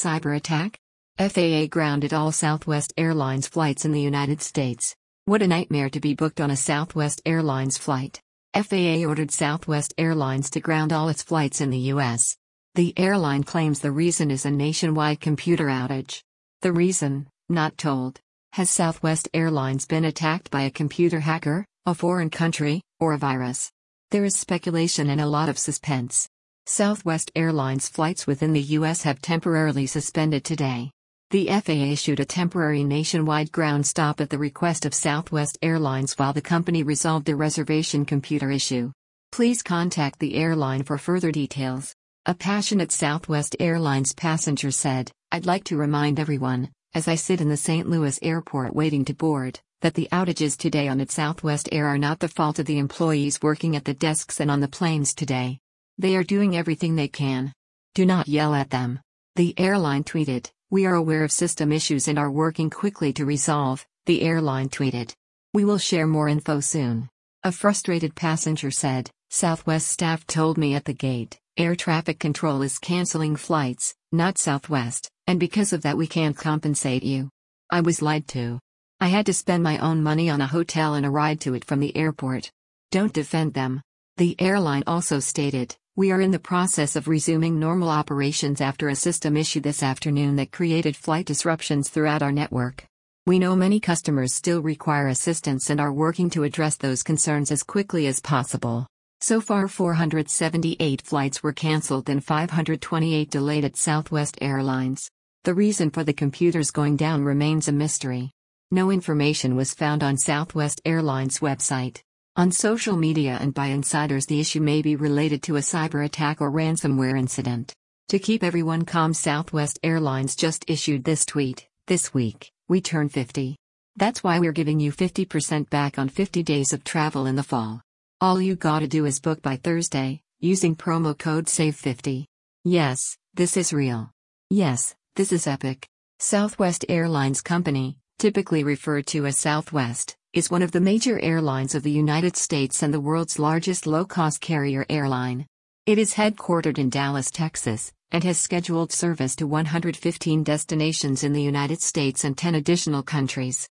cyber attack? FAA grounded all Southwest Airlines flights in the United States. What a nightmare to be booked on a Southwest Airlines flight. FAA ordered Southwest Airlines to ground all its flights in the U.S. The airline claims the reason is a nationwide computer outage. The reason, not told. Has Southwest Airlines been attacked by a computer hacker, a foreign country, or a virus? There is speculation and a lot of suspense. Southwest Airlines flights within the U.S. have temporarily suspended today. The FAA issued a temporary nationwide ground stop at the request of Southwest Airlines while the company resolved a reservation computer issue. Please contact the airline for further details. A passionate Southwest Airlines passenger said, I'd like to remind everyone, as I sit in the St. Louis airport waiting to board, that the outages today on its Southwest Air are not the fault of the employees working at the desks and on the planes today. They are doing everything they can. Do not yell at them. The airline tweeted, we are aware of system issues and are working quickly to resolve, the airline tweeted. We will share more info soon. A frustrated passenger said, Southwest staff told me at the gate, air traffic control is canceling flights, not Southwest, and because of that we can't compensate you. I was lied to. I had to spend my own money on a hotel and a ride to it from the airport. Don't defend them. The airline also stated, we are in the process of resuming normal operations after a system issue this afternoon that created flight disruptions throughout our network. We know many customers still require assistance and are working to address those concerns as quickly as possible. So far, 478 flights were canceled and 528 delayed at Southwest Airlines. The reason for the computers going down remains a mystery. No information was found on Southwest Airlines' website. On social media and by insiders, the issue may be related to a cyber attack or ransomware incident. To keep everyone calm, Southwest Airlines just issued this tweet This week, we turn 50. That's why we're giving you 50% back on 50 days of travel in the fall. All you gotta do is book by Thursday, using promo code SAVE50. Yes, this is real. Yes, this is epic. Southwest Airlines Company, typically referred to as Southwest, is one of the major airlines of the United States and the world's largest low cost carrier airline. It is headquartered in Dallas, Texas, and has scheduled service to 115 destinations in the United States and 10 additional countries.